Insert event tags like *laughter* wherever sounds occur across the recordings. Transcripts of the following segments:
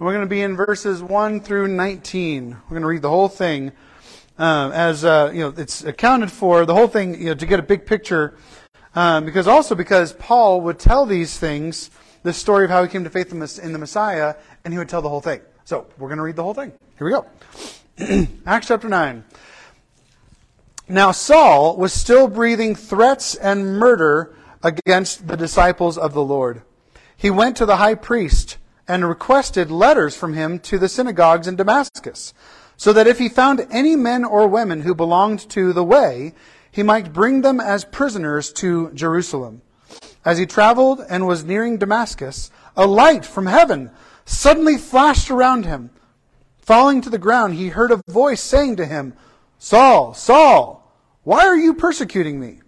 We're going to be in verses 1 through 19. We're going to read the whole thing. Um, as uh, you know, it's accounted for the whole thing you know, to get a big picture, um, because also because Paul would tell these things, the story of how he came to faith in the Messiah, and he would tell the whole thing. So we're going to read the whole thing. Here we go. *clears throat* Acts chapter 9. Now Saul was still breathing threats and murder against the disciples of the Lord. He went to the high priest and requested letters from him to the synagogues in Damascus, so that if he found any men or women who belonged to the way, he might bring them as prisoners to Jerusalem. As he traveled and was nearing Damascus, a light from heaven suddenly flashed around him. Falling to the ground, he heard a voice saying to him, Saul, Saul, why are you persecuting me?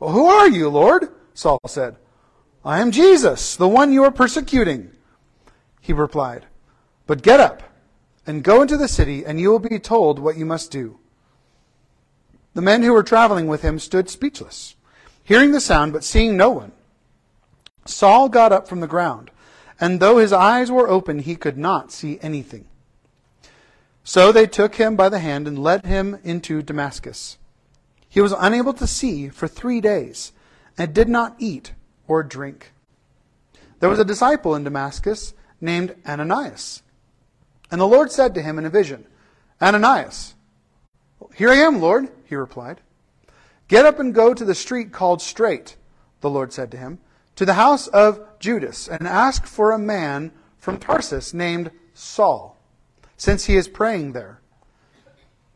Well, who are you, Lord? Saul said. I am Jesus, the one you are persecuting. He replied, But get up and go into the city, and you will be told what you must do. The men who were traveling with him stood speechless, hearing the sound, but seeing no one. Saul got up from the ground, and though his eyes were open, he could not see anything. So they took him by the hand and led him into Damascus. He was unable to see for three days, and did not eat or drink. There was a disciple in Damascus named Ananias. And the Lord said to him in a vision, Ananias. Here I am, Lord, he replied. Get up and go to the street called Straight, the Lord said to him, to the house of Judas, and ask for a man from Tarsus named Saul, since he is praying there.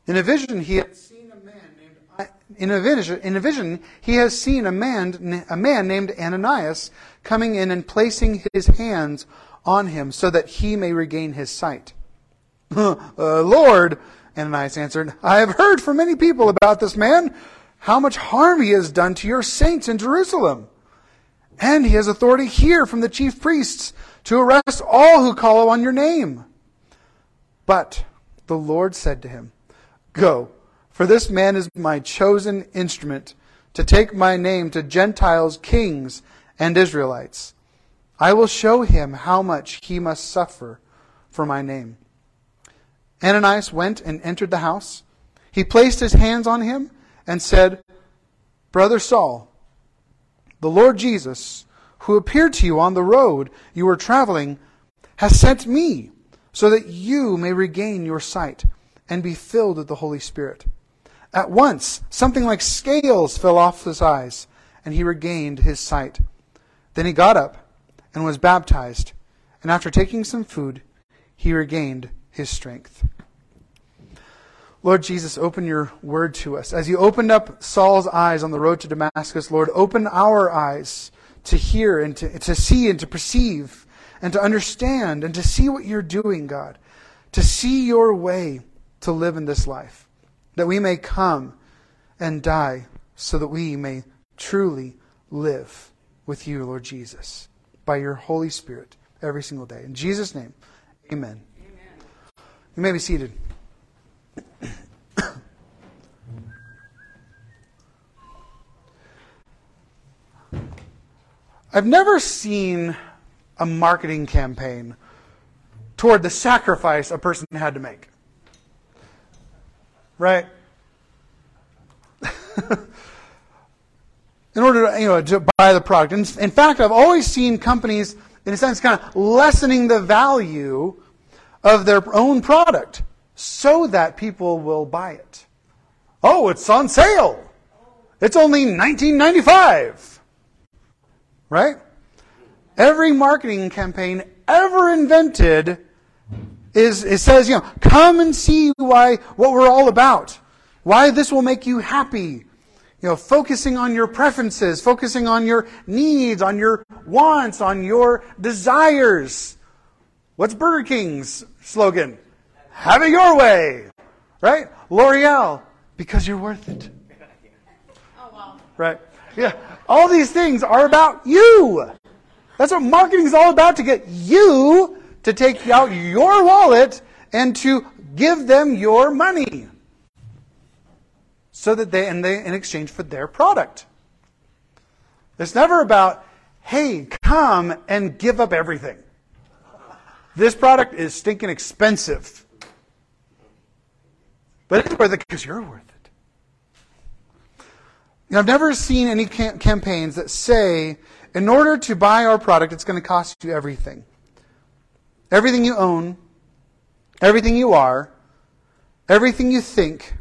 In a vision, he had seen a man named in a vision, in a vision he has seen a man, a man named Ananias coming in and placing his hands on him so that he may regain his sight. *laughs* uh, Lord, Ananias answered, I have heard from many people about this man, how much harm he has done to your saints in Jerusalem. And he has authority here from the chief priests to arrest all who call on your name. But the Lord said to him, Go, for this man is my chosen instrument to take my name to Gentiles, kings, and Israelites I will show him how much he must suffer for my name. Ananias went and entered the house. He placed his hands on him and said, Brother Saul, the Lord Jesus, who appeared to you on the road you were traveling, has sent me so that you may regain your sight and be filled with the Holy Spirit. At once, something like scales fell off his eyes, and he regained his sight. Then he got up and was baptized, and after taking some food, he regained his strength. Lord Jesus, open your word to us. As you opened up Saul's eyes on the road to Damascus, Lord, open our eyes to hear and to, to see and to perceive and to understand and to see what you're doing, God. To see your way to live in this life. That we may come and die so that we may truly live with you, Lord Jesus by your Holy Spirit every single day. In Jesus' name, amen. amen. You may be seated. I've never seen a marketing campaign toward the sacrifice a person had to make. Right? *laughs* in order to, you know, to buy the product. In, in fact, I've always seen companies, in a sense, kind of lessening the value of their own product so that people will buy it. Oh, it's on sale. It's only 1995. Right? Every marketing campaign ever invented is it says, you know, come and see why what we're all about. Why this will make you happy you know, focusing on your preferences, focusing on your needs, on your wants, on your desires. What's Burger King's slogan? Have it your way. Right? L'Oreal, because you're worth it. Oh, wow. Right? Yeah. All these things are about you. That's what marketing is all about to get you to take out your wallet and to give them your money so that they, and they, in exchange for their product. It's never about, hey, come and give up everything. This product is stinking expensive. But it's worth it because you're worth it. I've never seen any cam- campaigns that say, in order to buy our product, it's going to cost you everything. Everything you own, everything you are, everything you think,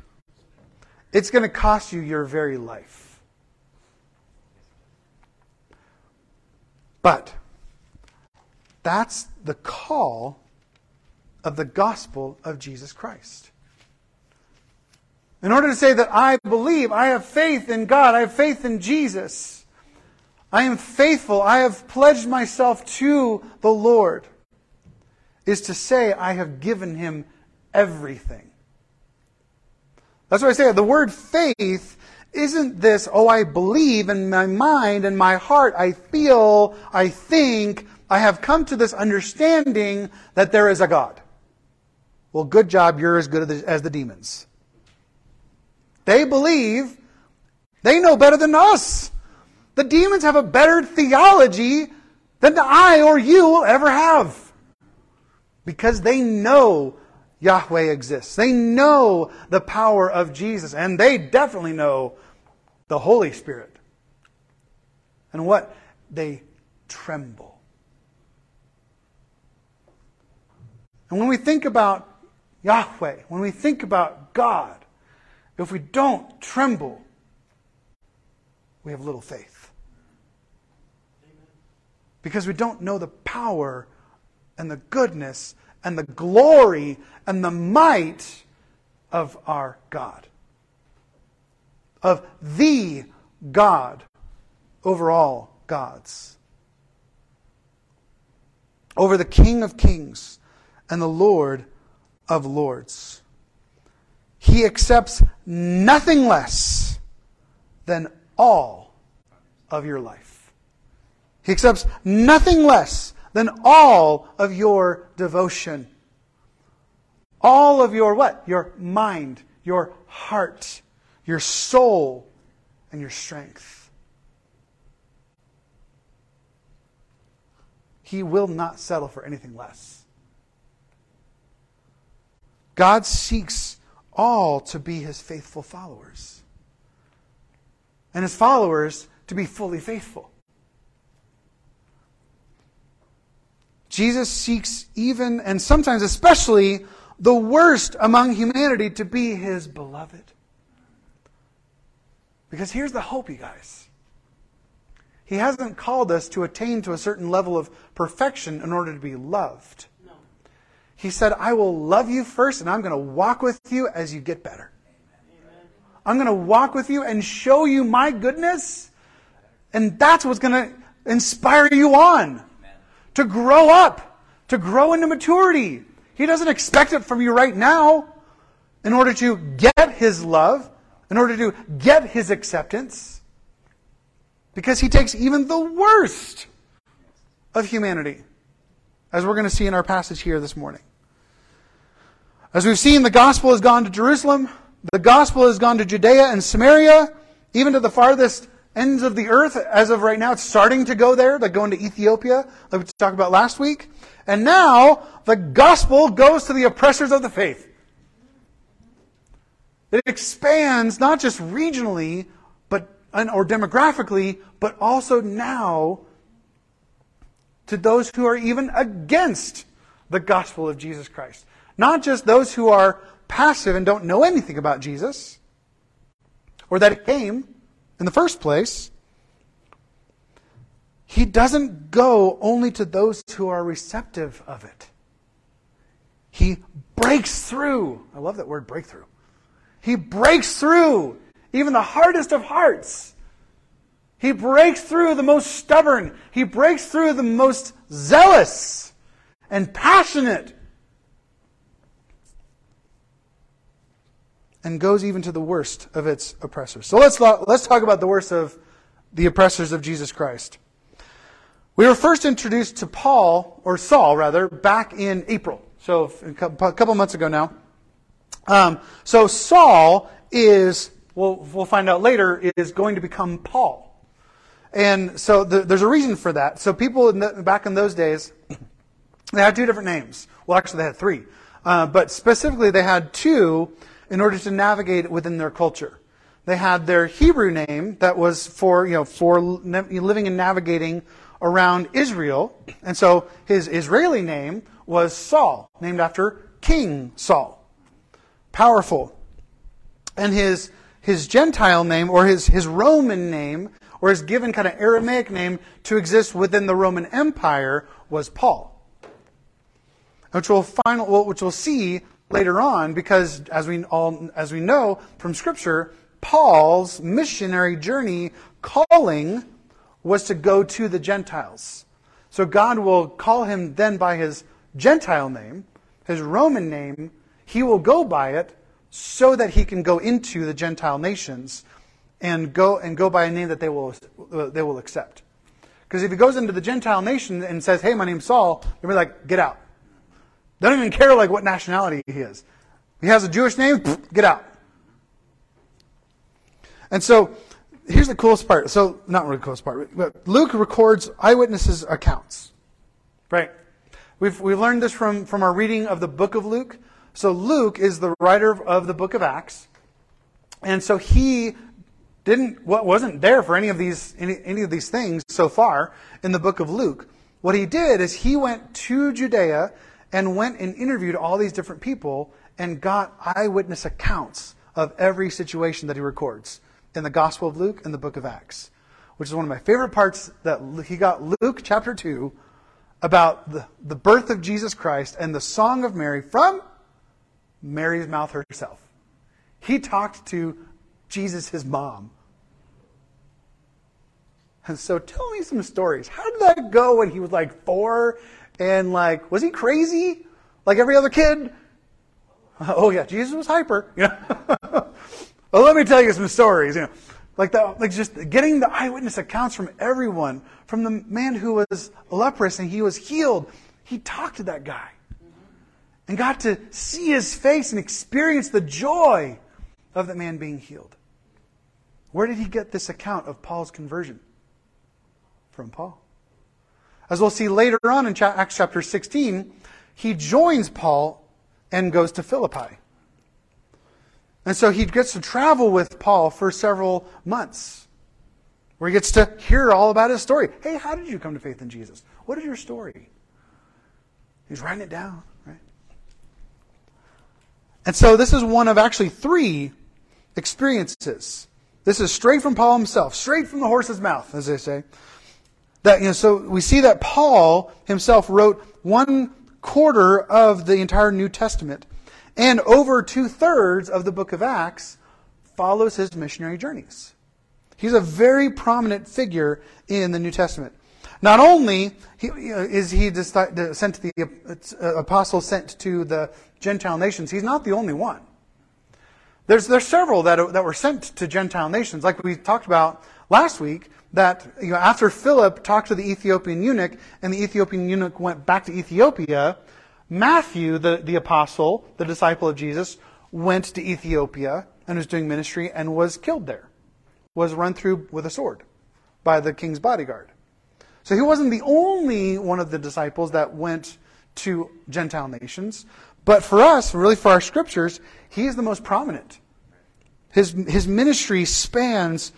it's going to cost you your very life. But that's the call of the gospel of Jesus Christ. In order to say that I believe, I have faith in God, I have faith in Jesus, I am faithful, I have pledged myself to the Lord, is to say I have given him everything. That's what I say the word faith isn't this, oh, I believe in my mind and my heart, I feel, I think, I have come to this understanding that there is a God. Well, good job, you're as good as the demons. They believe, they know better than us. The demons have a better theology than I or you will ever have. Because they know Yahweh exists. They know the power of Jesus, and they definitely know the Holy Spirit. And what? They tremble. And when we think about Yahweh, when we think about God, if we don't tremble, we have little faith. Because we don't know the power and the goodness and the glory and the might of our God. Of the God over all gods. Over the King of kings and the Lord of lords. He accepts nothing less than all of your life. He accepts nothing less than all of your devotion. All of your what? Your mind, your heart, your soul, and your strength. He will not settle for anything less. God seeks all to be his faithful followers. And his followers to be fully faithful. Jesus seeks even, and sometimes especially, the worst among humanity to be his beloved. Because here's the hope, you guys. He hasn't called us to attain to a certain level of perfection in order to be loved. No. He said, I will love you first, and I'm going to walk with you as you get better. Amen. I'm going to walk with you and show you my goodness, and that's what's going to inspire you on to grow up, to grow into maturity. He doesn't expect it from you right now in order to get His love, in order to get His acceptance, because He takes even the worst of humanity, as we're going to see in our passage here this morning. As we've seen, the gospel has gone to Jerusalem, the gospel has gone to Judea and Samaria, even to the farthest ends of the earth. As of right now, it's starting to go there, like going to Ethiopia, like we talked about last week. And now, the gospel goes to the oppressors of the faith. It expands not just regionally, but or demographically, but also now to those who are even against the gospel of Jesus Christ. Not just those who are passive and don't know anything about Jesus, or that it came, in the first place, he doesn't go only to those who are receptive of it. He breaks through. I love that word breakthrough. He breaks through even the hardest of hearts. He breaks through the most stubborn. He breaks through the most zealous and passionate and goes even to the worst of its oppressors. So let's, let's talk about the worst of the oppressors of Jesus Christ. We were first introduced to Paul, or Saul rather, back in April. So a couple months ago now. Um, so Saul is, we'll, we'll find out later, is going to become Paul. And so the, there's a reason for that. So people in the, back in those days, They had two different names. Well, actually, they had three. Uh, but specifically, they had two in order to navigate within their culture. They had their Hebrew name that was for, you know, for living and navigating around Israel. And so his Israeli name was Saul, named after King Saul. Powerful. And his, his Gentile name, or his, his Roman name, or his given kind of Aramaic name to exist within the Roman Empire was Paul. Which we'll, find, which we'll see later on, because as we all as we know from Scripture, Paul's missionary journey calling was to go to the Gentiles. So God will call him then by his Gentile name, his Roman name. He will go by it so that he can go into the Gentile nations and go and go by a name that they will they will accept. Because if he goes into the Gentile nation and says, "Hey, my name's Saul," they'll be like, "Get out." They don't even care like what nationality he is. He has a Jewish name, get out. And so here's the coolest part. So not really the coolest part, but Luke records eyewitnesses' accounts. Right? We've we learned this from, from our reading of the book of Luke. So Luke is the writer of the book of Acts. And so he didn't what wasn't there for any of these any, any of these things so far in the book of Luke. What he did is he went to Judea and went and interviewed all these different people and got eyewitness accounts of every situation that he records in the Gospel of Luke and the book of Acts, which is one of my favorite parts that he got Luke chapter 2 about the, the birth of Jesus Christ and the song of Mary from Mary's mouth herself. He talked to Jesus, his mom. And so tell me some stories. How did that go when he was like four and like, was he crazy? Like every other kid? *laughs* Oh yeah, Jesus was hyper. You *laughs* know? well, let me tell you some stories. You know, like the, like just getting the eyewitness accounts from everyone, from the man who was leprous and he was healed. He talked to that guy and got to see his face and experience the joy of the man being healed. Where did he get this account of Paul's conversion? From Paul. As we'll see later on in Acts chapter 16, he joins Paul and goes to Philippi. And so he gets to travel with Paul for several months, where he gets to hear all about his story. Hey, how did you come to faith in Jesus? What is your story? He's writing it down, right? And so this is one of actually three experiences. This is straight from Paul himself, straight from the horse's mouth, as they say. That, you know, so we see that Paul himself wrote one quarter of the entire New Testament, and over two thirds of the book of Acts follows his missionary journeys. He's a very prominent figure in the New Testament. Not only is he sent to the uh, apostle sent to the Gentile nations, he's not the only one. There's, there's several that, that were sent to Gentile nations, like we talked about last week that you know, after Philip talked to the Ethiopian eunuch and the Ethiopian eunuch went back to Ethiopia, Matthew, the, the apostle, the disciple of Jesus, went to Ethiopia and was doing ministry and was killed there, was run through with a sword by the king's bodyguard. So he wasn't the only one of the disciples that went to Gentile nations, but for us, really for our scriptures, he is the most prominent. His, his ministry spans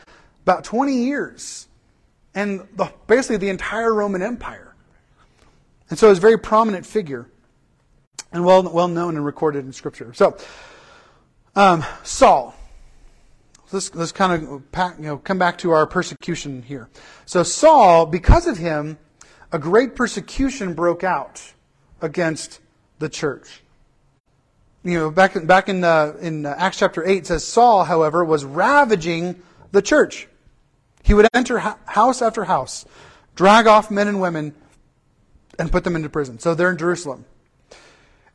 about 20 years and the, basically the entire Roman Empire. And so he's a very prominent figure and well, well known and recorded in Scripture. So, um, Saul. Let's, let's kind of pack, you know, come back to our persecution here. So Saul, because of him, a great persecution broke out against the church. You know, back back in, uh, in Acts chapter 8, it says, Saul, however, was ravaging the church. He would enter house after house, drag off men and women, and put them into prison. So they're in Jerusalem.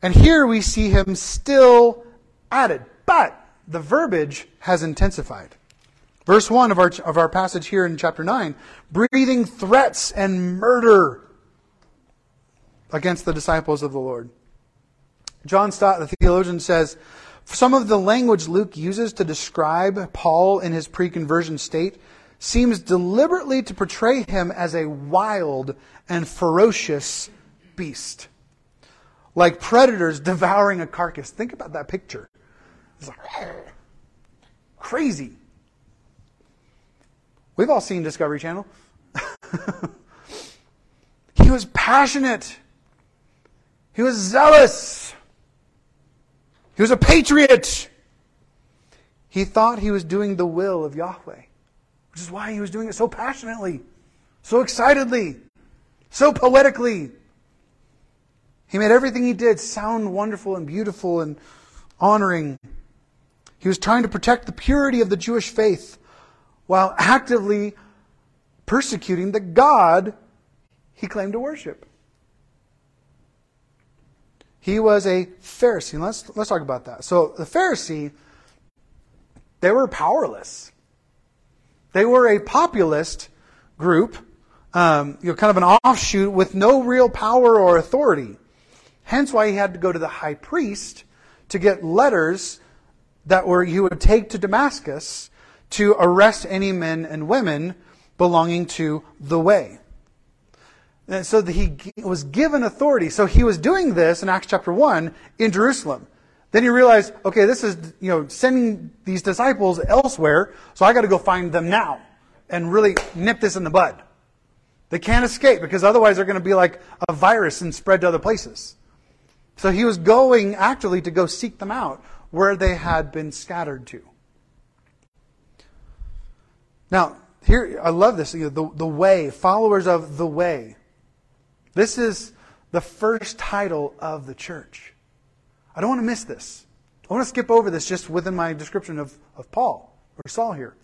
And here we see him still added, but the verbiage has intensified. Verse 1 of our, of our passage here in chapter 9 breathing threats and murder against the disciples of the Lord. John Stott, the theologian, says some of the language Luke uses to describe Paul in his pre conversion state seems deliberately to portray him as a wild and ferocious beast. like predators *laughs* devouring a carcass. Think about that picture. It's like *laughs* crazy. We've all seen Discovery Channel. *laughs* he was passionate. He was zealous. He was a patriot. He thought he was doing the will of Yahweh, which is why he was doing it so passionately, so excitedly, so poetically. He made everything he did sound wonderful and beautiful and honoring. He was trying to protect the purity of the Jewish faith while actively persecuting the God he claimed to worship. He was a Pharisee. Let's, let's talk about that. So, the Pharisee, they were powerless. They were a populist group, um, you know, kind of an offshoot with no real power or authority. Hence why he had to go to the high priest to get letters that were he would take to Damascus to arrest any men and women belonging to the way. And so he was given authority. So he was doing this in Acts chapter 1 in Jerusalem. Then you realize, okay, this is, you know, sending these disciples elsewhere, so I got to go find them now and really nip this in the bud. They can't escape because otherwise they're going to be like a virus and spread to other places. So he was going actually to go seek them out where they had been scattered to. Now, here, I love this. You know, the, the way, followers of the way. This is the first title of the church. I don't want to miss this. I want to skip over this just within my description of, of Paul or Saul here.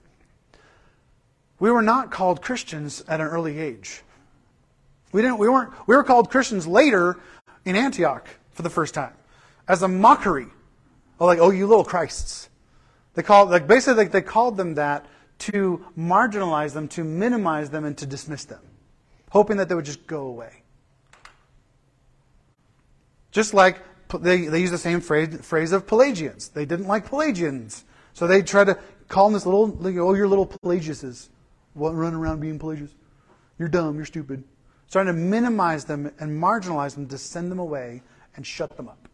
We were not called Christians at an early age. We didn't we weren't we were called Christians later in Antioch for the first time as a mockery. Oh, like, oh, you little Christs. They called, like, basically, like, they called them that to marginalize them, to minimize them, and to dismiss them, hoping that they would just go away. Just like they, they use the same phrase, phrase of Pelagians. They didn't like Pelagians. So they try to call them this little, oh, you're little Pelagiuses. What, run around being Pelagius? You're dumb, you're stupid. Trying to minimize them and marginalize them to send them away and shut them up.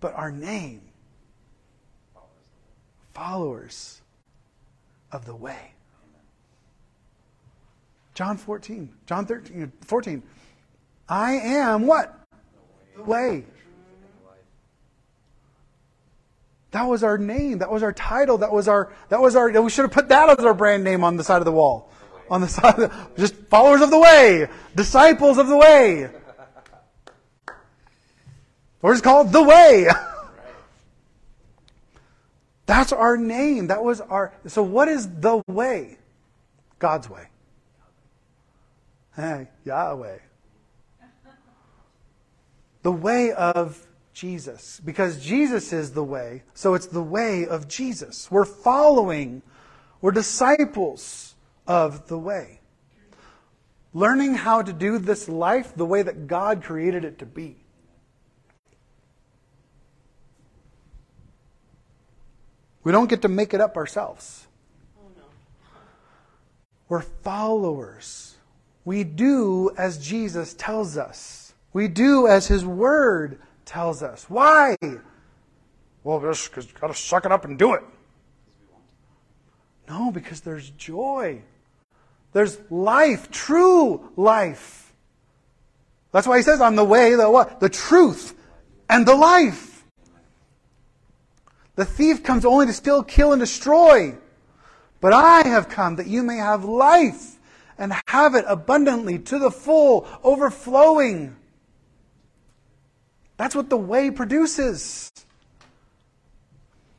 But our name, followers of the way. John 14, John 13, 14. I am what? Way. That was our name. That was our title. That was our, that was our, we should have put that as our brand name on the side of the wall. On the *laughs* side of the, just followers of the way. Disciples of the way. Or it's called The Way. *laughs* That's our name. That was our. So, what is the way? God's way. Hey, Yahweh. The way of Jesus. Because Jesus is the way, so it's the way of Jesus. We're following, we're disciples of the way. Learning how to do this life the way that God created it to be. We don't get to make it up ourselves. Oh, no. We're followers. We do as Jesus tells us. We do as His Word tells us. Why? Well, just because you've got to suck it up and do it. No, because there's joy. There's life, true life. That's why he says, I'm the way, the what? The truth and the life. The thief comes only to steal, kill, and destroy. But I have come that you may have life and have it abundantly to the full, overflowing. That's what the way produces.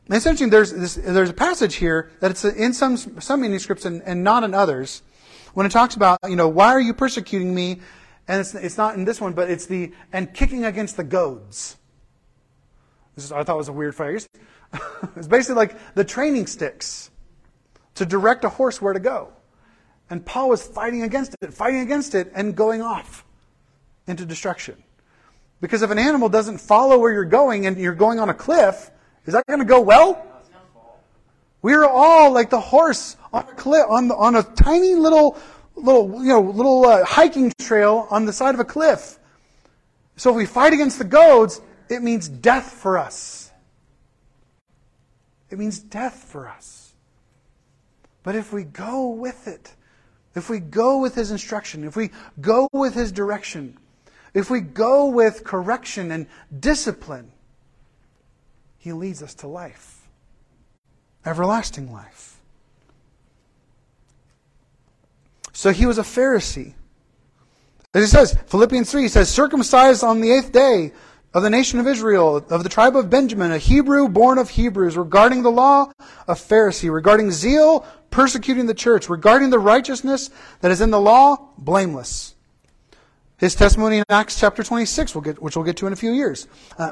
And interesting, there's, this, there's a passage here that it's in some, some manuscripts and, and not in others when it talks about, you know, why are you persecuting me? And it's, it's not in this one, but it's the, and kicking against the goads. This is, I thought was a weird phrase. *laughs* it's basically like the training sticks to direct a horse where to go. And Paul was fighting against it, fighting against it, and going off into destruction. Because if an animal doesn't follow where you're going and you're going on a cliff, is that going to go well? We are all like the horse on a cliff, on, on a tiny little, little, you know, little uh, hiking trail on the side of a cliff. So if we fight against the goads, it means death for us. It means death for us. But if we go with it, if we go with his instruction, if we go with his direction, if we go with correction and discipline, he leads us to life, everlasting life. So he was a Pharisee. As he says, Philippians 3, he says, circumcised on the eighth day of the nation of Israel, of the tribe of Benjamin, a Hebrew born of Hebrews, regarding the law, a Pharisee, regarding zeal, persecuting the church, regarding the righteousness that is in the law, blameless. His testimony in Acts chapter 26, we'll get, which we'll get to in a few years. Uh,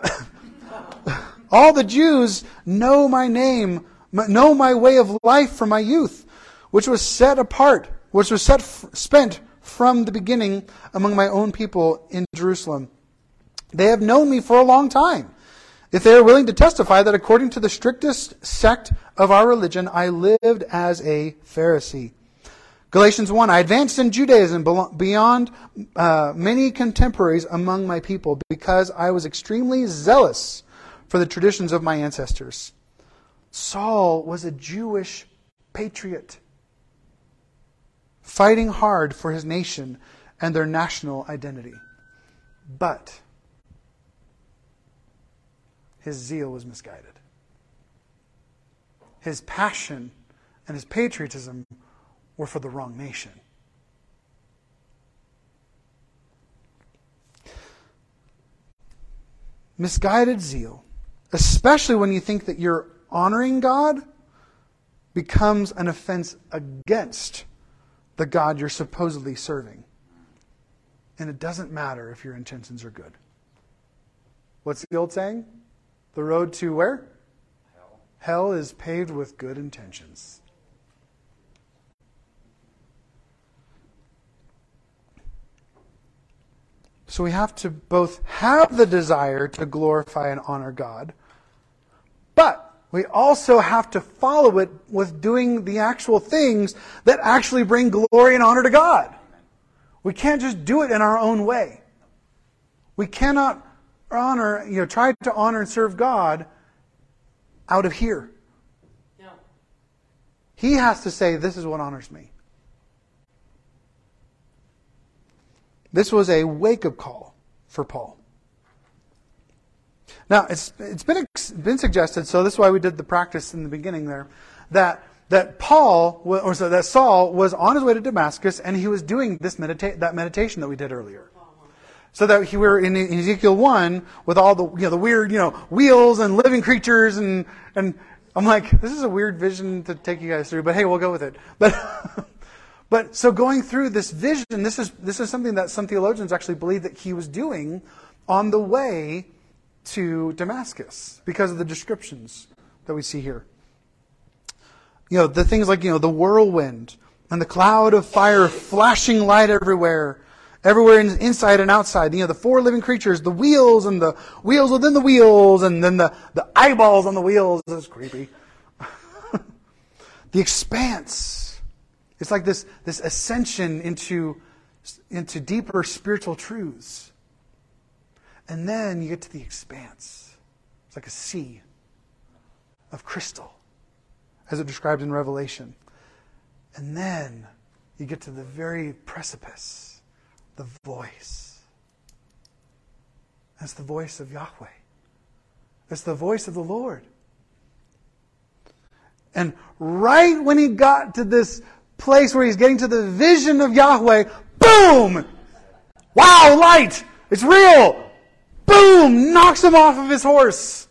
*laughs* all the Jews know my name, know my way of life from my youth, which was set apart, which was set, spent from the beginning among my own people in Jerusalem. They have known me for a long time. If they are willing to testify that according to the strictest sect of our religion, I lived as a Pharisee. Galatians 1 I advanced in Judaism beyond uh, many contemporaries among my people because I was extremely zealous for the traditions of my ancestors. Saul was a Jewish patriot, fighting hard for his nation and their national identity. But his zeal was misguided. His passion and his patriotism were for the wrong nation. Misguided zeal, especially when you think that you're honoring God, becomes an offense against the God you're supposedly serving. And it doesn't matter if your intentions are good. What's the old saying? The road to where? Hell. Hell is paved with good intentions. So we have to both have the desire to glorify and honor God, but we also have to follow it with doing the actual things that actually bring glory and honor to God. We can't just do it in our own way. We cannot honor, you know, try to honor and serve God out of here. No. He has to say, This is what honors me. This was a wake up call for Paul. Now, it's, it's been, been suggested, so this is why we did the practice in the beginning there, that, that Paul, or so that Saul was on his way to Damascus and he was doing this medita- that meditation that we did earlier. So that he, we were in Ezekiel 1 with all the, you know, the weird, you know, wheels and living creatures and, and I'm like, this is a weird vision to take you guys through, but hey, we'll go with it. But, *laughs* but so going through this vision, this is, this is something that some theologians actually believe that he was doing on the way to Damascus because of the descriptions that we see here. You know, the things like, you know, the whirlwind and the cloud of fire flashing light everywhere everywhere in, inside and outside. You know, the four living creatures, the wheels and the wheels within the wheels, and then the, the eyeballs on the wheels. This is creepy. *laughs* the expanse. It's like this, this ascension into, into deeper spiritual truths. And then you get to the expanse. It's like a sea of crystal, as it described in Revelation. And then you get to the very precipice the voice. That's the voice of Yahweh. That's the voice of the Lord. And right when he got to this place where he's getting to the vision of Yahweh, boom! Wow, light! It's real! Boom! Knocks him off of his horse.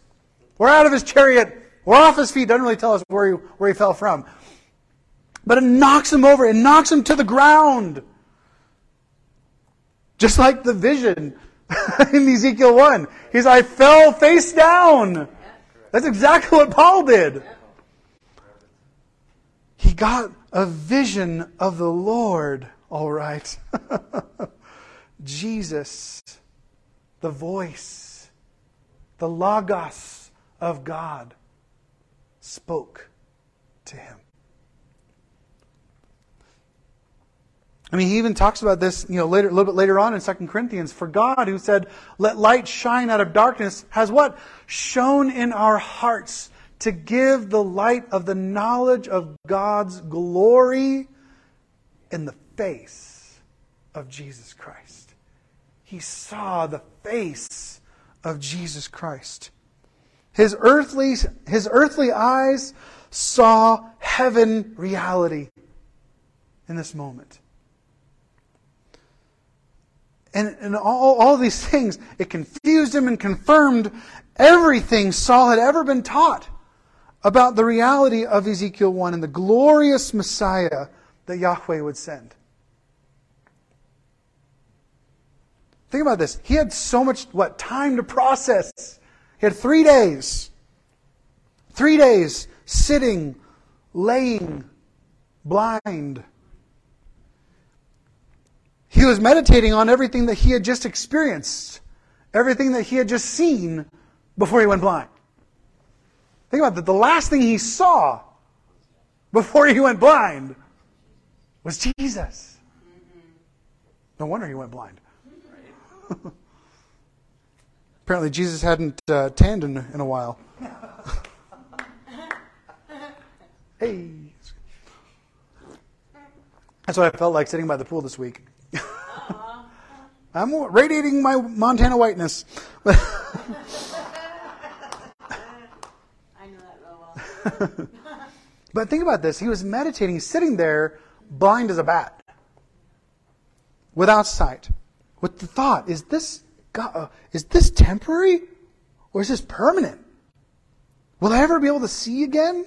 Or out of his chariot. Or off his feet. Doesn't really tell us where he, where he fell from. But it knocks him over. It knocks him to the ground. Just like the vision *laughs* in Ezekiel 1. He's, I fell face down. That's exactly what Paul did. He got a vision of the Lord, all right. *laughs* Jesus, the voice, the Logos of God, spoke to him. I mean, he even talks about this, you know, later, a little bit later on in 2 Corinthians. For God, who said, let light shine out of darkness, has what? Shone in our hearts to give the light of the knowledge of God's glory in the face of Jesus Christ. He saw the face of Jesus Christ. His earthly, his earthly eyes saw heaven reality in this moment. And, and all, all these things, it confused him and confirmed everything Saul had ever been taught about the reality of Ezekiel 1 and the glorious Messiah that Yahweh would send. Think about this. He had so much, what, time to process. He had three days. Three days sitting, laying, blind he was meditating on everything that he had just experienced, everything that he had just seen before he went blind. Think about that. The last thing he saw before he went blind was Jesus. No wonder he went blind. *laughs* Apparently, Jesus hadn't uh, tanned in, in a while. *laughs* hey. That's what I felt like sitting by the pool this week. *laughs* I'm radiating my Montana whiteness. I know that real well. *laughs* but think about this. He was meditating, sitting there, blind as a bat, without sight, with the thought: Is this God, uh, is this temporary, or is this permanent? Will I ever be able to see again?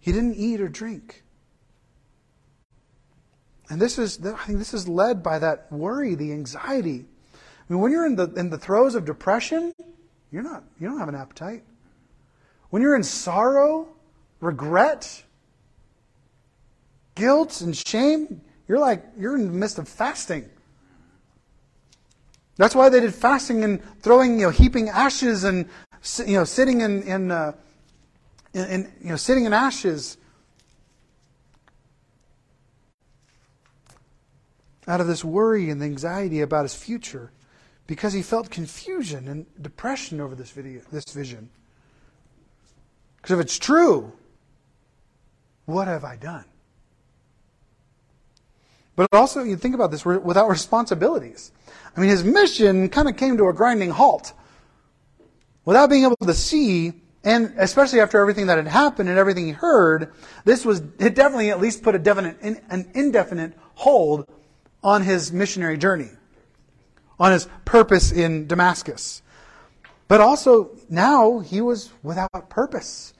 He didn't eat or drink. And this is, I think this is led by that worry, the anxiety. I mean, when you're in the, in the throes of depression, you're not, you don't have an appetite. When you're in sorrow, regret, guilt, and shame, you're like, you're in the midst of fasting. That's why they did fasting and throwing, you know, heaping ashes and, you know, sitting in, in, uh, in, in you know, sitting in ashes out of this worry and anxiety about his future because he felt confusion and depression over this video, this vision. Because if it's true, what have I done? But also, you think about this without responsibilities. I mean, his mission kind of came to a grinding halt. Without being able to see, and especially after everything that had happened and everything he heard, this was, it definitely at least put a definite, an indefinite hold on his missionary journey, on his purpose in Damascus. But also, now he was without purpose.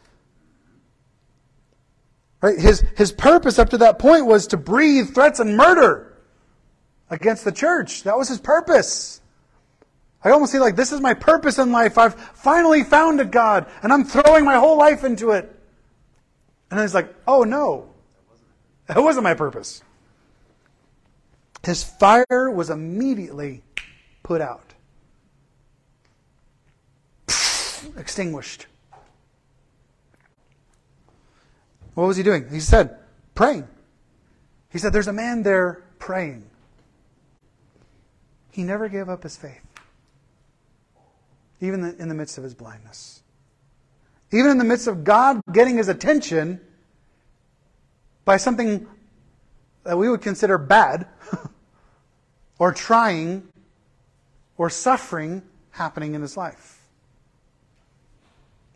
Right? His, his purpose up to that point was to breathe threats and murder against the church. That was his purpose. I almost see like this is my purpose in life. I've finally found a God, and I'm throwing my whole life into it. And then he's like, oh no, that wasn't my purpose. His fire was immediately put out, extinguished. What was he doing? He said, praying. He said, There's a man there praying. He never gave up his faith, even in the midst of his blindness. Even in the midst of God getting his attention by something that we would consider bad, *laughs* or trying, or suffering happening in his life.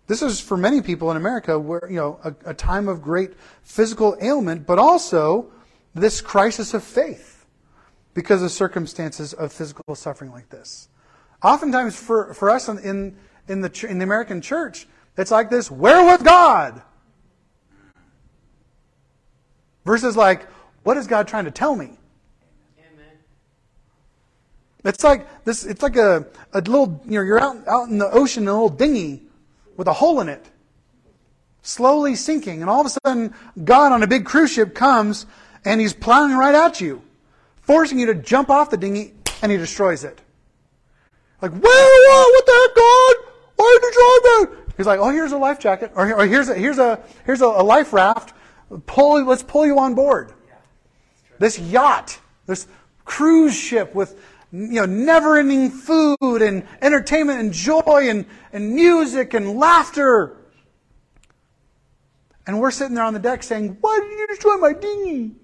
This is for many people in America where, you know, a, a time of great physical ailment, but also this crisis of faith because of circumstances of physical suffering like this. Oftentimes, for, for us in, in, the, in the American church, it's like this where with God? Versus like, what is God trying to tell me? It's like this. It's like a, a little. You know, you're out out in the ocean in a little dinghy with a hole in it, slowly sinking, and all of a sudden, God on a big cruise ship comes and He's plowing right at you, forcing you to jump off the dinghy, and He destroys it. Like, where, what the heck, God? Why did you try that? He's like, oh, here's a life jacket, or, or here's a here's a here's a, a life raft Pull, let's pull you on board. This yacht, this cruise ship with you know, never-ending food and entertainment and joy and, and music and laughter. And we're sitting there on the deck saying, Why did you destroy my dinghy?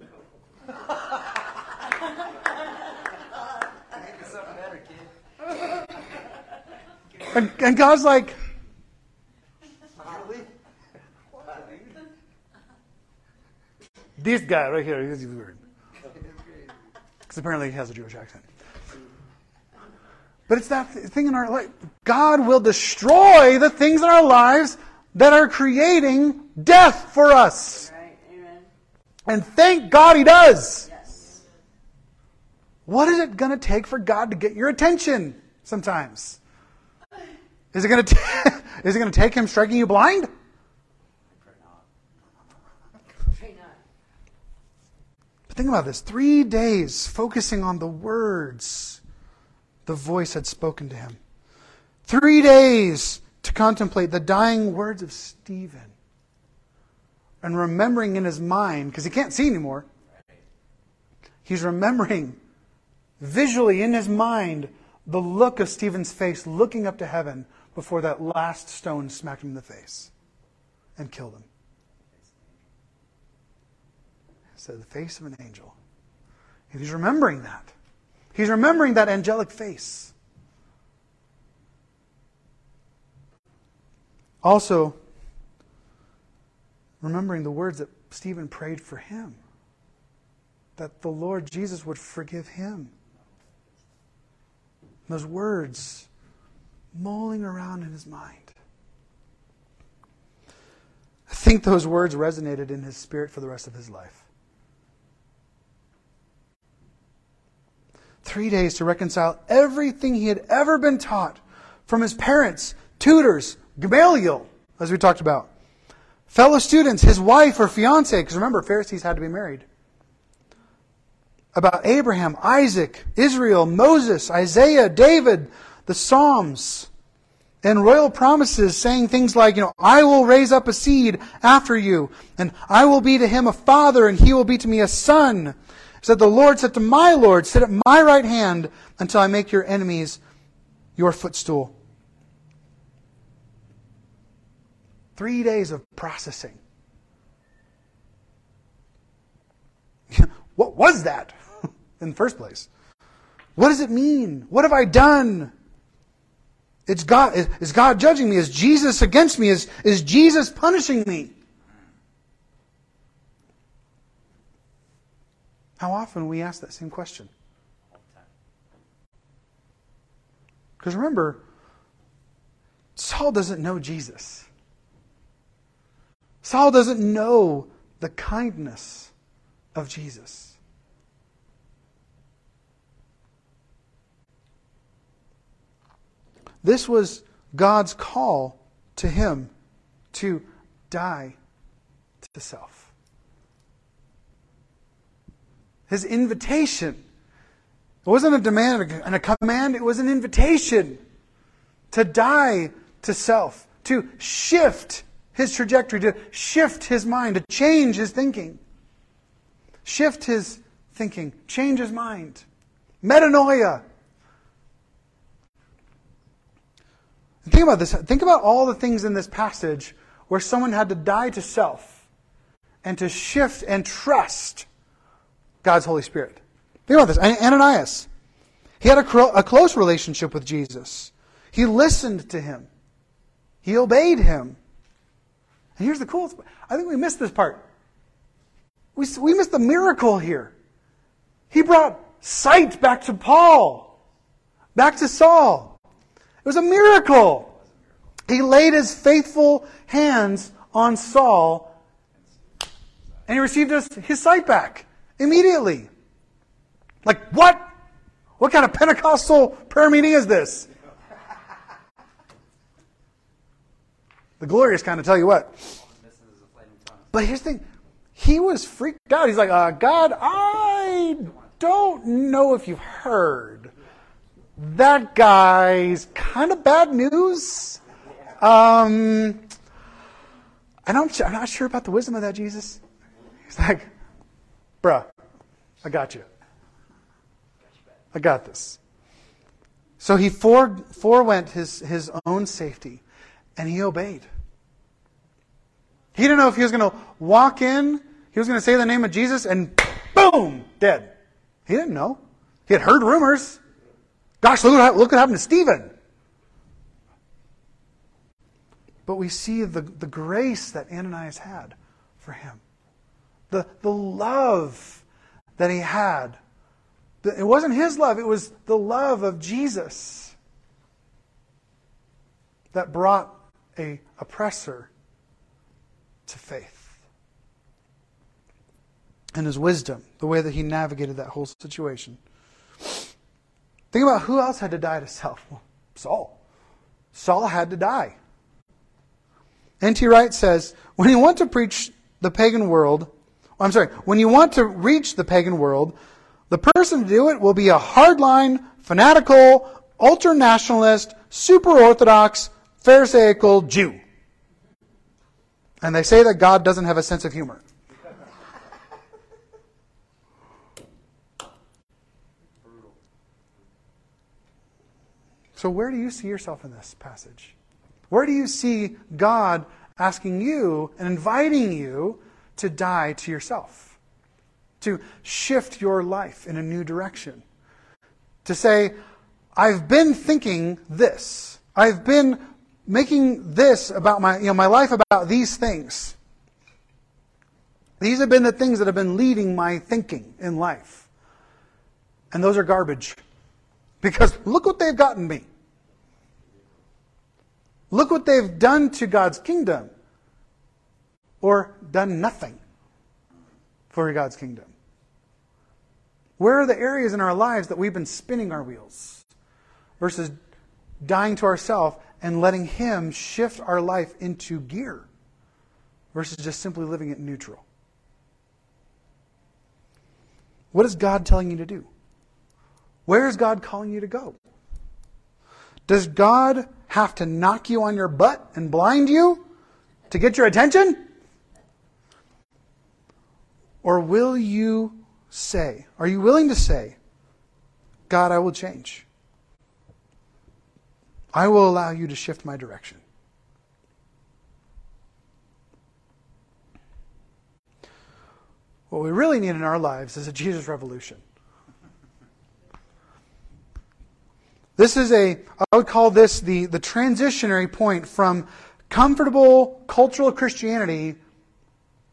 and, and God's like, This guy right here, he's weird. Because apparently he has a Jewish accent. But it's that thing in our life. God will destroy the things in our lives that are creating death for us. Right. And thank God he does. Yes. What is it going to take for God to get your attention sometimes? Is it going to *laughs* is it going to take him striking you blind? But think about this. 3 days focusing on the words the voice had spoken to him. 3 days to contemplate the dying words of Stephen. And remembering in his mind because he can't see anymore. He's remembering visually in his mind the look of Stephen's face looking up to heaven before that last stone smacked him in the face and killed him. So the face of an angel. And He's remembering that. He's remembering that angelic face. Also, remembering the words that Stephen prayed for him that the Lord Jesus would forgive him. Those words mulling around in his mind. I think those words resonated in his spirit for the rest of his life. Three days to reconcile everything he had ever been taught from his parents, tutors, Gamaliel, as we talked about, fellow students, his wife or fiance, because remember, Pharisees had to be married about Abraham, Isaac, Israel, Moses, Isaiah, David, the Psalms, and royal promises saying things like, you know, I will raise up a seed after you, and I will be to him a father, and he will be to me a son. Said the Lord said to my Lord, Sit at my right hand until I make your enemies your footstool. Three days of processing. *laughs* what was that? *laughs* in the first place? What does it mean? What have I done? It's God, is God judging me? Is Jesus against me? Is, is Jesus punishing me? How often we ask that same question? Because remember, Saul doesn't know Jesus. Saul doesn't know the kindness of Jesus. This was God's call to him to die to self. His invitation. It wasn't a demand and a command, it was an invitation to die to self, to shift his trajectory, to shift his mind, to change his thinking. Shift his thinking, change his mind. Metanoia, Think about this. Think about all the things in this passage where someone had to die to self and to shift and trust God's Holy Spirit. Think about this. Ananias, he had a, a close relationship with Jesus. He listened to him. He obeyed him. And here's the cool I think we missed this part. We, we missed the miracle here. He brought sight back to Paul, back to Saul. It was a miracle. He laid his faithful hands on Saul and he received his, his sight back immediately. Like, what? What kind of Pentecostal prayer meeting is this? The glorious kind of tell you what. But here's the thing he was freaked out. He's like, uh, God, I don't know if you've heard that guy's kind of bad news. Um, and I'm, I'm not sure about the wisdom of that, Jesus. He's like, bruh, I got you. I got this. So he fore, forewent his, his own safety and he obeyed. He didn't know if he was going to walk in, he was going to say the name of Jesus, and boom, dead. He didn't know. He had heard rumors. Gosh, look what, look what happened to Stephen. But we see the, the grace that Ananias had for him, the, the love that he had. It wasn't his love, it was the love of Jesus that brought a oppressor to faith. And his wisdom, the way that he navigated that whole situation. Think about who else had to die to self. Well, *laughs* Saul. Saul had to die. N.T. Wright says, when he went to preach the pagan world, I'm sorry, when you want to reach the pagan world, the person to do it will be a hardline, fanatical, ultra nationalist, super orthodox, Pharisaical Jew. And they say that God doesn't have a sense of humor. So, where do you see yourself in this passage? Where do you see God asking you and inviting you to die to yourself? To shift your life in a new direction? To say, I've been thinking this. I've been making this about my, you know, my life about these things. These have been the things that have been leading my thinking in life. And those are garbage. Because look what they've gotten me. Look what they've done to God's kingdom. Or done nothing for God's kingdom. Where are the areas in our lives that we've been spinning our wheels versus dying to ourselves and letting Him shift our life into gear versus just simply living it neutral? What is God telling you to do? Where is God calling you to go? Does God have to knock you on your butt and blind you to get your attention? Or will you say, are you willing to say, God, I will change? I will allow you to shift my direction. What we really need in our lives is a Jesus revolution. This is a, I would call this the, the transitionary point from comfortable cultural Christianity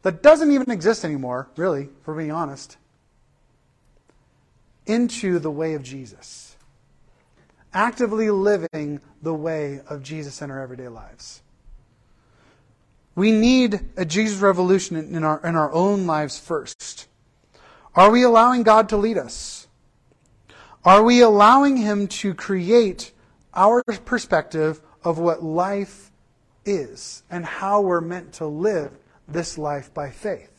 that doesn't even exist anymore, really, for being honest, into the way of Jesus actively living the way of Jesus in our everyday lives. We need a Jesus revolution in our, in our own lives first. Are we allowing God to lead us? Are we allowing Him to create our perspective of what life is and how we're meant to live this life by faith?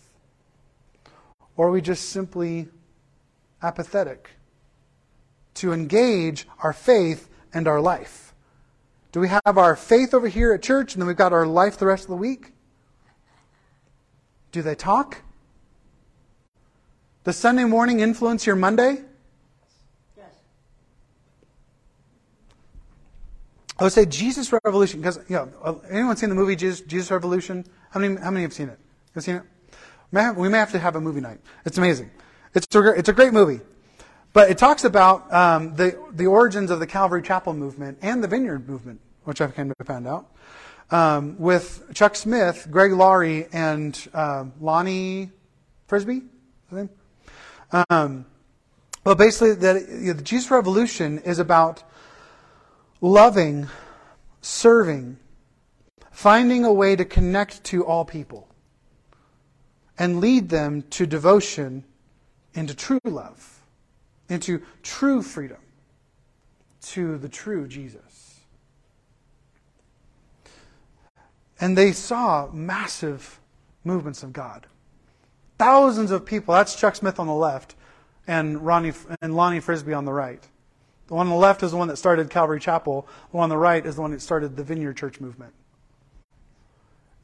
Or are we just simply apathetic to engage our faith and our life? Do we have our faith over here at church and then we've got our life the rest of the week? Do they talk? Does Sunday morning influence your Monday? Yes. I would say Jesus Revolution because you know anyone seen the movie Jesus, Jesus Revolution? How many how many have seen it? Have seen it? May have, we may have to have a movie night. It's amazing. It's a, it's a great movie. But it talks about um, the, the origins of the Calvary Chapel movement and the Vineyard movement, which I've come to find out, um, with Chuck Smith, Greg Laurie, and um, Lonnie Frisbee. Name? Um, well, basically, that you know, the Jesus Revolution is about loving, serving, finding a way to connect to all people, and lead them to devotion into true love into true freedom to the true Jesus. And they saw massive movements of God. Thousands of people. That's Chuck Smith on the left and Ronnie and Lonnie Frisbee on the right. The one on the left is the one that started Calvary Chapel. The one on the right is the one that started the Vineyard Church movement.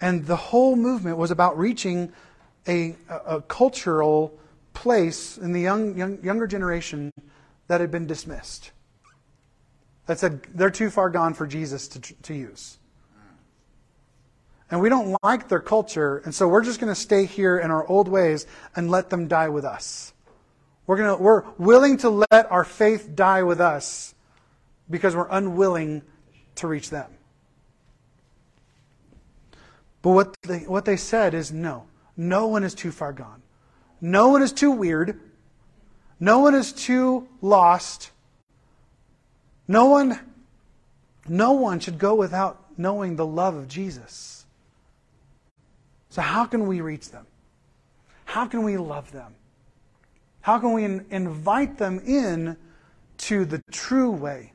And the whole movement was about reaching a, a, a cultural place in the young, young, younger generation that had been dismissed. That said, they're too far gone for Jesus to, to use. And we don't like their culture, and so we're just going to stay here in our old ways and let them die with us. We're, gonna, we're willing to let our faith die with us because we're unwilling to reach them. But what they, what they said is no. No one is too far gone. No one is too weird. No one is too lost. No one, no one should go without knowing the love of Jesus. So, how can we reach them? How can we love them? How can we in, invite them in to the true way?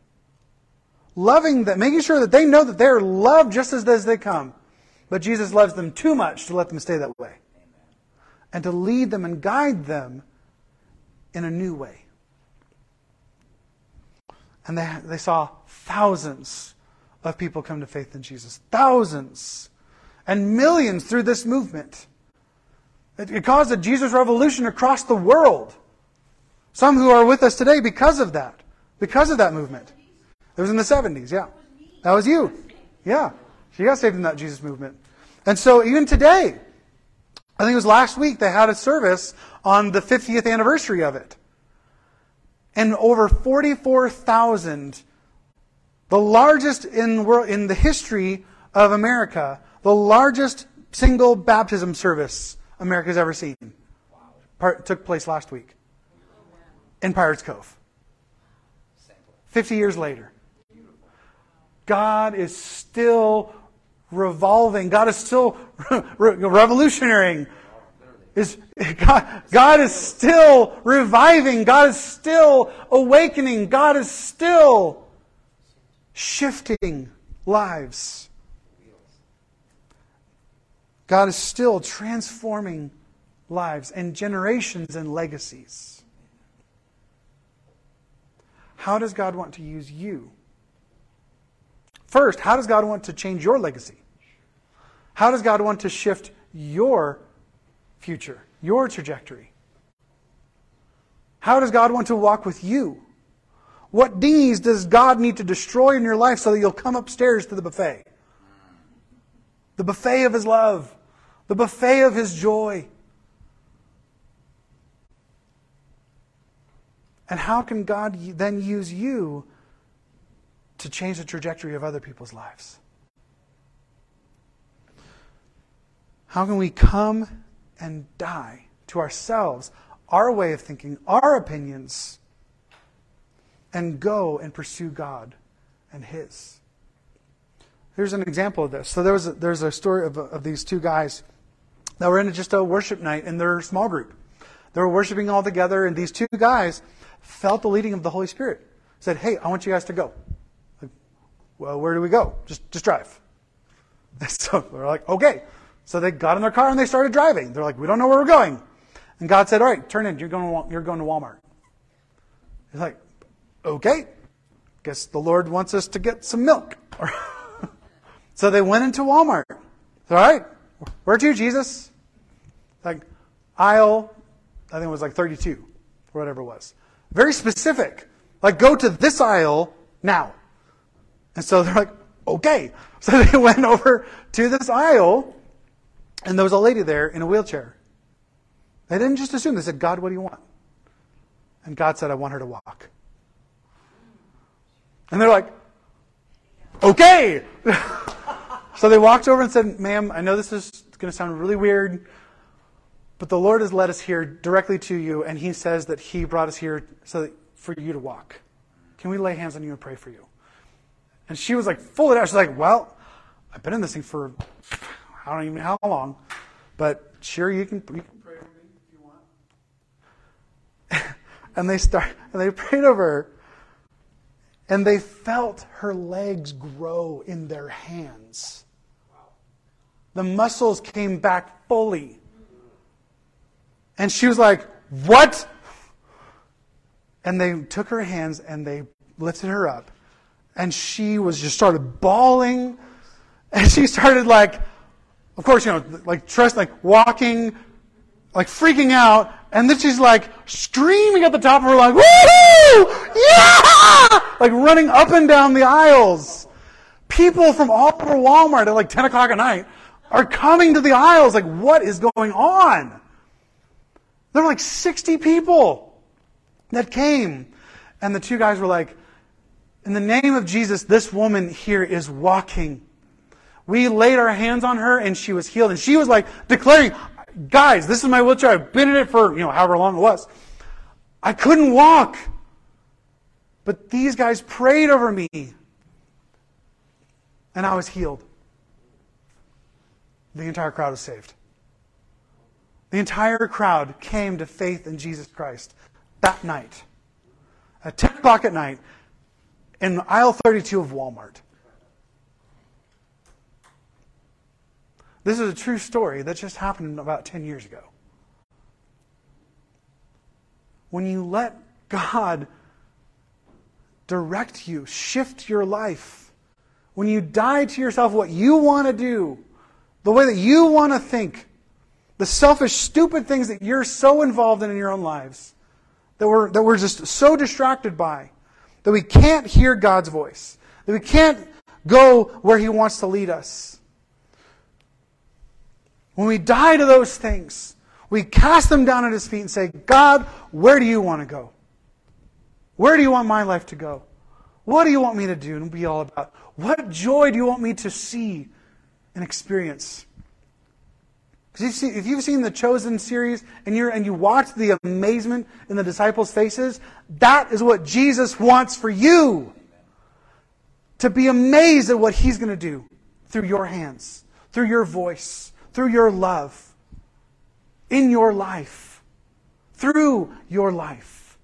Loving them, making sure that they know that they're loved just as, as they come. But Jesus loves them too much to let them stay that way. And to lead them and guide them in a new way. And they, they saw thousands of people come to faith in Jesus. Thousands. And millions through this movement. It, it caused a Jesus revolution across the world. Some who are with us today because of that. Because of that movement. It was in the 70s, yeah. That was you. Yeah. She got saved in that Jesus movement. And so even today, I think it was last week, they had a service on the 50th anniversary of it and over 44,000, the largest in, world, in the history of America, the largest single baptism service America's ever seen. Part, took place last week in Pirates Cove. 50 years later. God is still revolving. God is still *laughs* revolutionary is God, God is still reviving. God is still awakening. God is still shifting lives. God is still transforming lives and generations and legacies. How does God want to use you? First, how does God want to change your legacy? How does God want to shift your future, your trajectory? How does God want to walk with you? What dinghies does God need to destroy in your life so that you'll come upstairs to the buffet? The buffet of His love, the buffet of His joy. And how can God then use you to change the trajectory of other people's lives? How can we come and die to ourselves, our way of thinking, our opinions, and go and pursue God and His. Here's an example of this. So there was a, there's a story of, of these two guys that were in just a worship night in their small group. They were worshiping all together, and these two guys felt the leading of the Holy Spirit. Said, "Hey, I want you guys to go." Well, where do we go? Just just drive. *laughs* So they're like, "Okay." So they got in their car and they started driving. They're like, we don't know where we're going. And God said, all right, turn in. You're going to, you're going to Walmart. He's like, okay. Guess the Lord wants us to get some milk. *laughs* so they went into Walmart. All right, where to, Jesus? Like, aisle, I think it was like 32 or whatever it was. Very specific. Like, go to this aisle now. And so they're like, okay. *laughs* So they went over to this aisle and there was a lady there in a wheelchair. They didn't just assume, they said, God, what do you want? And God said, I want her to walk. And they're like, okay. *laughs* so they walked over and said, Ma'am, I know this is going to sound really weird, but the Lord has led us here directly to you, and He says that He brought us here so that, for you to walk. Can we lay hands on you and pray for you? And she was like, full of doubt. She's like, Well, I've been in this thing for I don't even know how long, but sure you can, you can pray over me if you want. *laughs* and they start and they prayed over her, and they felt her legs grow in their hands. The muscles came back fully. And she was like, What? And they took her hands and they lifted her up. And she was just started bawling. And she started like, of course, you know, like trust, like walking, like freaking out, and then she's like screaming at the top of her lungs, woohoo! Yeah! Like running up and down the aisles. People from all over Walmart at like 10 o'clock at night are coming to the aisles. Like, what is going on? There were like 60 people that came. And the two guys were like, in the name of Jesus, this woman here is walking. We laid our hands on her and she was healed. And she was like declaring, guys, this is my wheelchair. I've been in it for, you know, however long it was. I couldn't walk. But these guys prayed over me. And I was healed. The entire crowd was saved. The entire crowd came to faith in Jesus Christ that night. At 10 o'clock at night in aisle 32 of Walmart. This is a true story that just happened about 10 years ago. When you let God direct you, shift your life, when you die to yourself what you want to do, the way that you want to think, the selfish, stupid things that you're so involved in in your own lives, that we're, that we're just so distracted by, that we can't hear God's voice, that we can't go where He wants to lead us. When we die to those things, we cast them down at His feet and say, God, where do you want to go? Where do you want my life to go? What do you want me to do and be all about? What joy do you want me to see and experience? Because if you've seen the Chosen series and, you're, and you watch the amazement in the disciples' faces, that is what Jesus wants for you. To be amazed at what He's going to do through your hands, through your voice, through your love, in your life, through your life.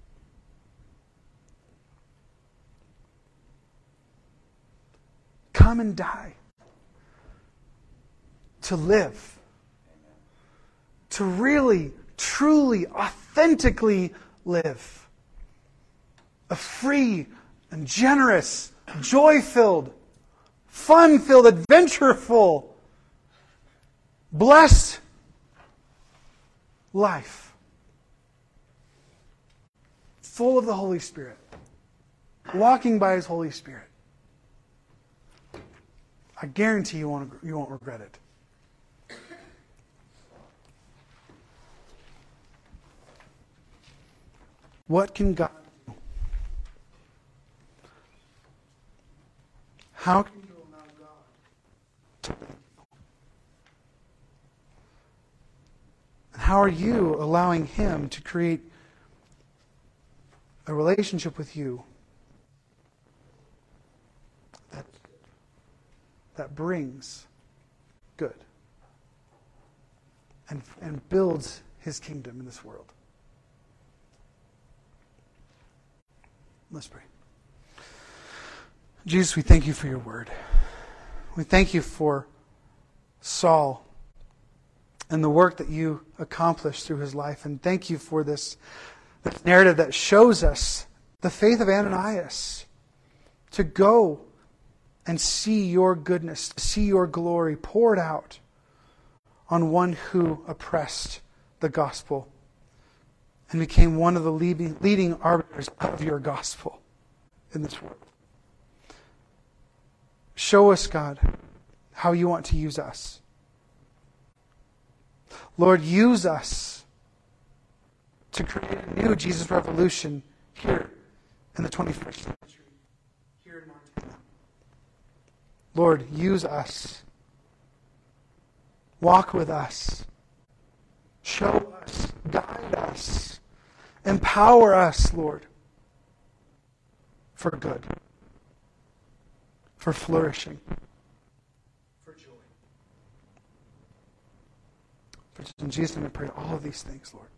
Come and die. To live. To really, truly, authentically live. A free and generous, joy filled, fun filled, adventureful, blessed life, full of the Holy Spirit, walking by His Holy Spirit. I guarantee you won't, you won't regret it. What can God do? How can you allow God How are you allowing Him to create a relationship with you that, that brings good and, and builds His kingdom in this world? Let's pray. Jesus, we thank you for your word. We thank you for Saul and the work that you accomplished through his life. And thank you for this, this narrative that shows us the faith of Ananias to go and see your goodness, see your glory poured out on one who oppressed the gospel and became one of the leading, arbiters of your gospel in this world. Show us, God, how you want to use us. Lord, use us to create a new Jesus revolution here in the 21st century, here in Montana. Lord, use us. Walk with us. Show us. Guide us. Empower us, Lord, for good, for flourishing. For joy. For in Jesus' name I pray all of these things, Lord.